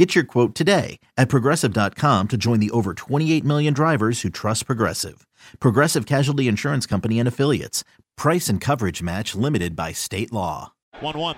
Get your quote today at progressive.com to join the over 28 million drivers who trust Progressive. Progressive Casualty Insurance Company and Affiliates. Price and coverage match limited by state law. 1 1.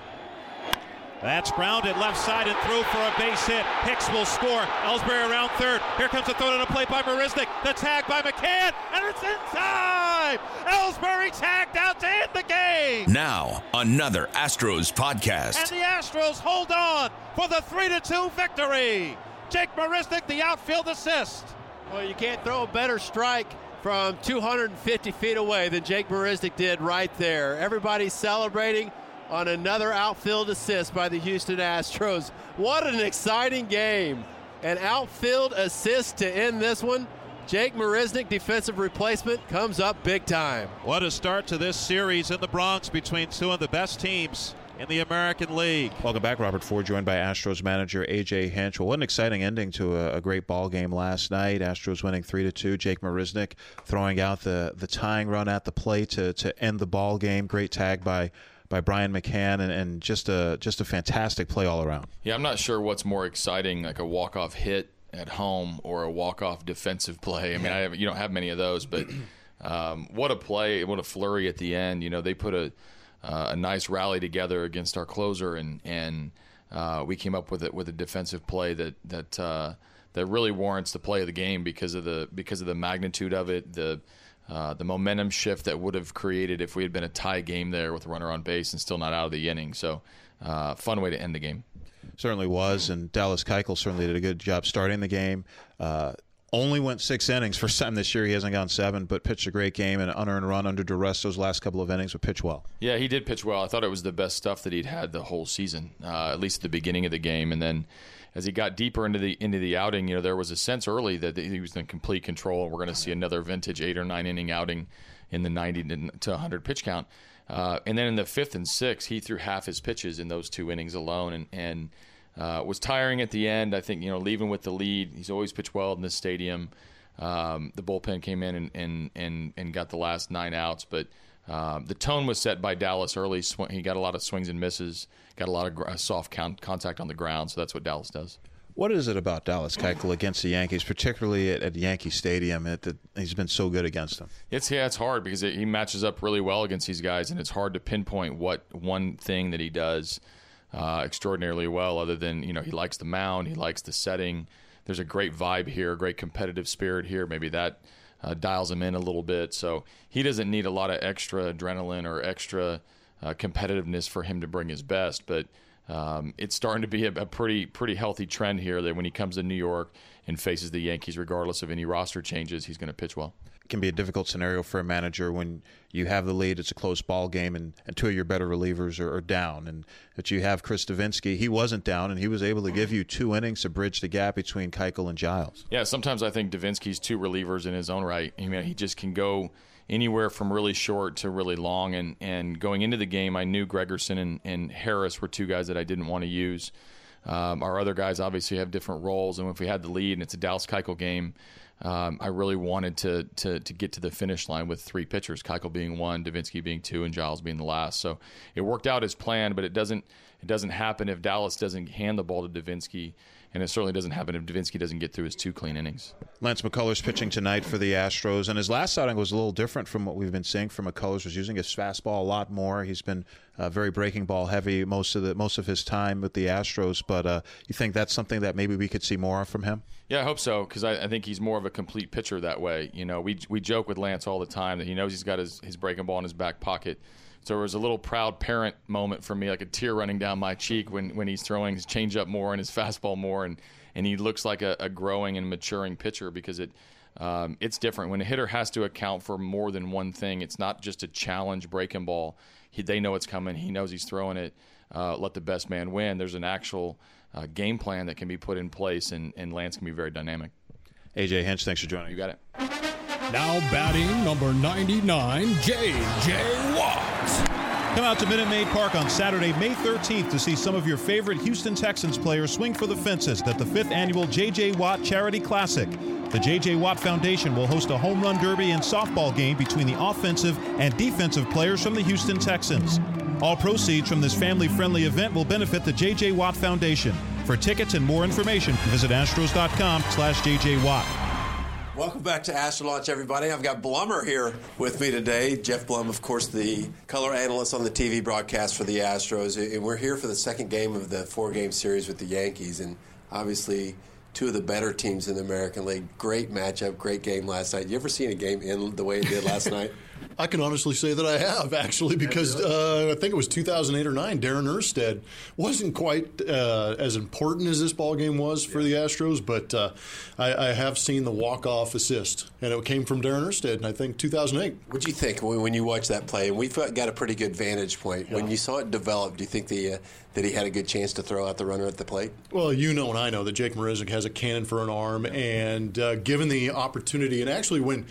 That's grounded left side and through for a base hit. Hicks will score. Ellsbury around third. Here comes a throw to the plate by Marisnick. The tag by McCann, and it's inside. Ellsbury tagged out to end the game. Now, another Astros podcast. And the Astros hold on for the 3 to 2 victory. Jake Marisnick, the outfield assist. Well, you can't throw a better strike from 250 feet away than Jake Marisnick did right there. Everybody's celebrating on another outfield assist by the Houston Astros. What an exciting game. An outfield assist to end this one. Jake Marisnick, defensive replacement, comes up big time. What a start to this series in the Bronx between two of the best teams in the American League. Welcome back, Robert Ford, joined by Astros manager AJ Hinch. What an exciting ending to a, a, great ball game last night. Astros winning three to two. Jake Marisnick throwing out the the tying run at the plate to to end the ball game. Great tag by by Brian McCann, and, and just a just a fantastic play all around. Yeah, I'm not sure what's more exciting, like a walk off hit at home or a walk off defensive play. I mean, I you don't have many of those, but um, what a play, what a flurry at the end. You know, they put a uh, a nice rally together against our closer, and and uh, we came up with it with a defensive play that that uh, that really warrants the play of the game because of the because of the magnitude of it, the uh, the momentum shift that would have created if we had been a tie game there with a runner on base and still not out of the inning. So, uh, fun way to end the game. Certainly was, and Dallas Keuchel certainly did a good job starting the game. Uh, only went six innings. First time this year he hasn't gone seven, but pitched a great game and an unearned run under duress those last couple of innings, but pitched well. Yeah, he did pitch well. I thought it was the best stuff that he'd had the whole season, uh, at least at the beginning of the game, and then as he got deeper into the into the outing, you know, there was a sense early that he was in complete control, and we're going to see another vintage eight or nine inning outing in the 90 to 100 pitch count. Uh, and then in the fifth and sixth, he threw half his pitches in those two innings alone, and and uh, was tiring at the end. I think you know, leaving with the lead, he's always pitched well in this stadium. Um, the bullpen came in and, and and and got the last nine outs, but um, the tone was set by Dallas early. He got a lot of swings and misses, got a lot of uh, soft count, contact on the ground. So that's what Dallas does. What is it about Dallas Keuchel against the Yankees, particularly at, at Yankee Stadium, that he's been so good against them? It's yeah, it's hard because it, he matches up really well against these guys, and it's hard to pinpoint what one thing that he does uh, extraordinarily well, other than you know he likes the mound, he likes the setting. There's a great vibe here, a great competitive spirit here. Maybe that uh, dials him in a little bit. So he doesn't need a lot of extra adrenaline or extra uh, competitiveness for him to bring his best. But um, it's starting to be a, a, pretty pretty healthy trend here that when he comes to New York and faces the Yankees, regardless of any roster changes, he's going to pitch well can be a difficult scenario for a manager when you have the lead. It's a close ball game, and, and two of your better relievers are, are down. And that you have Chris Devenski, he wasn't down, and he was able to give you two innings to bridge the gap between Keuchel and Giles. Yeah, sometimes I think Devenski's two relievers in his own right. I mean, he just can go anywhere from really short to really long. And, and going into the game, I knew Gregerson and, and Harris were two guys that I didn't want to use. Um, our other guys obviously have different roles, and if we had the lead and it's a Dallas Keuchel game, um, I really wanted to, to to get to the finish line with three pitchers, Keuchel being one, Devenski being two, and Giles being the last. So it worked out as planned, but it doesn't it doesn't happen if Dallas doesn't hand the ball to Devenski and it certainly doesn't happen if Devenski doesn't get through his two clean innings. Lance McCullers pitching tonight for the Astros, and his last outing was a little different from what we've been seeing from McCullers. Was using his fastball a lot more. He's been uh, very breaking ball heavy most of the most of his time with the Astros. But uh, you think that's something that maybe we could see more from him? Yeah, I hope so because I, I, think he's more of a complete pitcher that way. You know, we we joke with Lance all the time that he knows he's got his, his breaking ball in his back pocket so it was a little proud parent moment for me, like a tear running down my cheek when, when he's throwing his changeup more and his fastball more, and, and he looks like a, a growing and maturing pitcher because it um, it's different when a hitter has to account for more than one thing. It's not just a challenge breaking ball. He, they know it's coming. He knows he's throwing it. Uh, let the best man win. There's an actual uh, game plan that can be put in place, and, and Lance can be very dynamic. AJ Hinch, thanks for joining. You got it. Now batting number 99, J.J. Come out to Minute Maid Park on Saturday, May 13th to see some of your favorite Houston Texans players swing for the fences at the 5th annual J.J. Watt Charity Classic. The J.J. Watt Foundation will host a home run derby and softball game between the offensive and defensive players from the Houston Texans. All proceeds from this family friendly event will benefit the J.J. Watt Foundation. For tickets and more information, visit astros.com slash JJ Watt. Welcome back to Astro Launch, everybody. I've got Blummer here with me today. Jeff Blum, of course, the color analyst on the TV broadcast for the Astros. And we're here for the second game of the four game series with the Yankees. And obviously, two of the better teams in the American League. Great matchup, great game last night. You ever seen a game end the way it did last night? I can honestly say that I have actually because uh, I think it was 2008 or nine. Darren Erstad wasn't quite uh, as important as this ball game was for the Astros, but uh, I, I, have seen the walk off assist, and it came from Darren Erstad, and I think 2008. What do you think when you watch that play? And we've got a pretty good vantage point. Yeah. When you saw it develop, do you think the uh, that he had a good chance to throw out the runner at the plate? Well, you know and I know that Jake Marisnick has a cannon for an arm, and uh, given the opportunity, and actually when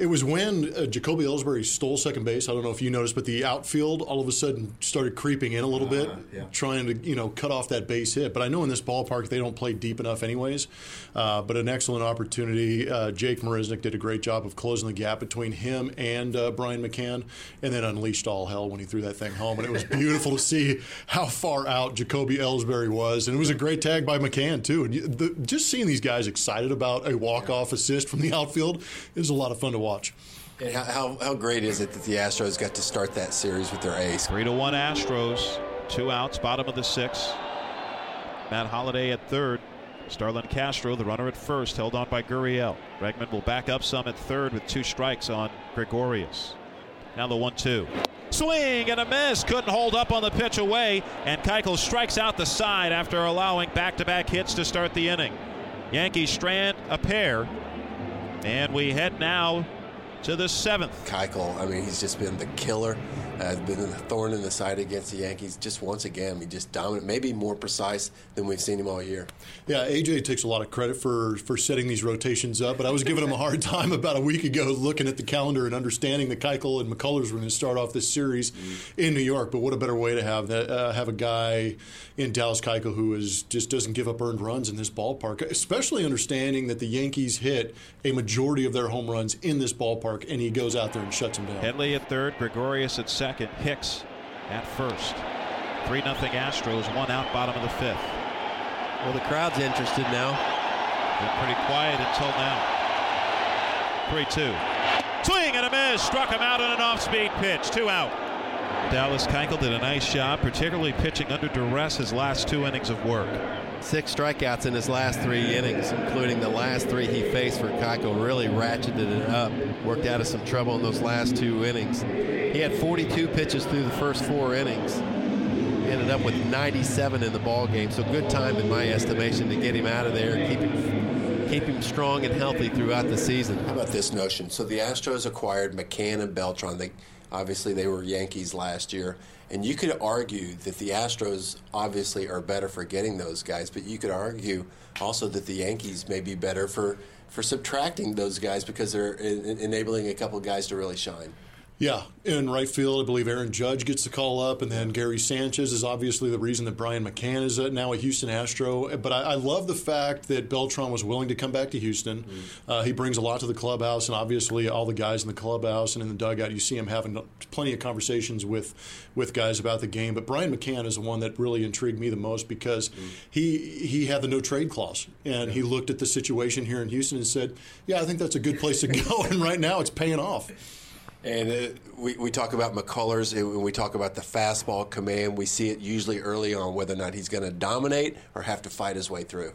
it was when uh, Jacoby Ellsbury stole second base. I don't know if you noticed, but the outfield all of a sudden started creeping in a little uh, bit, yeah. trying to you know cut off that base hit. But I know in this ballpark they don't play deep enough, anyways. Uh, but an excellent opportunity. Uh, Jake Marisnick did a great job of closing the gap between him and uh, Brian McCann, and then unleashed all hell when he threw that thing home. And it was beautiful to see how far out Jacoby Ellsbury was, and it was a great tag by McCann too. And the, just seeing these guys excited about a walk off assist from the outfield is a lot of fun to watch watch. And how, how, how great is it that the Astros got to start that series with their ace? Three to one Astros, two outs, bottom of the sixth. Matt Holliday at third. Starlin Castro, the runner at first, held on by Gurriel. Bregman will back up some at third with two strikes on Gregorius. Now the one-two. Swing and a miss. Couldn't hold up on the pitch away, and Keuchel strikes out the side after allowing back-to-back hits to start the inning. Yankees strand a pair, and we head now to the seventh. Keuchel, I mean, he's just been the killer. Uh, been a thorn in the side against the Yankees. Just once again, he just dominant, maybe more precise than we've seen him all year. Yeah, AJ takes a lot of credit for for setting these rotations up, but I was giving him a hard time about a week ago, looking at the calendar and understanding that Keuchel and McCullers were going to start off this series mm-hmm. in New York. But what a better way to have that uh, have a guy in Dallas Keuchel who is just doesn't give up earned runs in this ballpark, especially understanding that the Yankees hit a majority of their home runs in this ballpark, and he goes out there and shuts them down. Headley at third, Gregorius at second second. Hicks at first. 3 0 Astros, one out, bottom of the fifth. Well, the crowd's interested now. Been pretty quiet until now. 3 2. Swing and a miss. Struck him out on an off speed pitch. Two out. Dallas Keuchel did a nice job, particularly pitching under duress his last two innings of work. Six strikeouts in his last three innings, including the last three he faced for Keuchel. Really ratcheted it up. Worked out of some trouble in those last two innings. He had 42 pitches through the first four innings. Ended up with 97 in the ball game. So good time in my estimation to get him out of there and keep him keep him strong and healthy throughout the season. How about this notion? So the Astros acquired McCann and Beltran. They obviously they were Yankees last year. And you could argue that the Astros obviously are better for getting those guys, but you could argue also that the Yankees may be better for, for subtracting those guys because they're in, enabling a couple guys to really shine. Yeah, in right field, I believe Aaron Judge gets the call up, and then Gary Sanchez is obviously the reason that Brian McCann is now a Houston Astro. But I, I love the fact that Beltran was willing to come back to Houston. Mm-hmm. Uh, he brings a lot to the clubhouse, and obviously all the guys in the clubhouse and in the dugout, you see him having plenty of conversations with with guys about the game. But Brian McCann is the one that really intrigued me the most because mm-hmm. he he had the no trade clause, and yeah. he looked at the situation here in Houston and said, "Yeah, I think that's a good place to go." and right now, it's paying off. And uh, we, we talk about McCullers, and we talk about the fastball command. We see it usually early on whether or not he's going to dominate or have to fight his way through.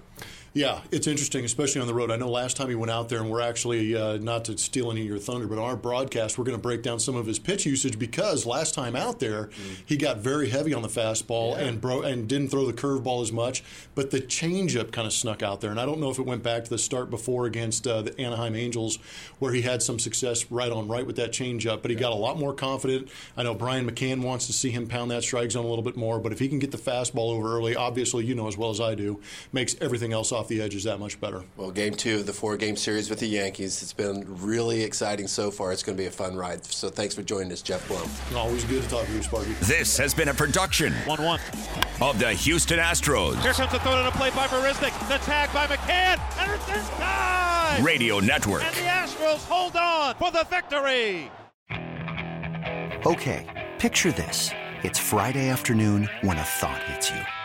Yeah, it's interesting, especially on the road. I know last time he went out there, and we're actually uh, not to steal any of your thunder, but on our broadcast, we're going to break down some of his pitch usage because last time out there, mm. he got very heavy on the fastball yeah. and bro- and didn't throw the curveball as much, but the changeup kind of snuck out there. And I don't know if it went back to the start before against uh, the Anaheim Angels, where he had some success right on right with that changeup, but he yeah. got a lot more confident. I know Brian McCann wants to see him pound that strike zone a little bit more, but if he can get the fastball over early, obviously you know as well as I do, makes everything else off off the edges that much better. Well, game two of the four game series with the Yankees. It's been really exciting so far. It's going to be a fun ride. So thanks for joining us, Jeff Blum. Always good to talk to you, Sparky. This has been a production 1 1. of the Houston Astros Here comes the throw to the plate by Marisnick. The tag by McCann. And it's inside. Radio Network. And the Astros hold on for the victory. Okay, picture this. It's Friday afternoon when a thought hits you.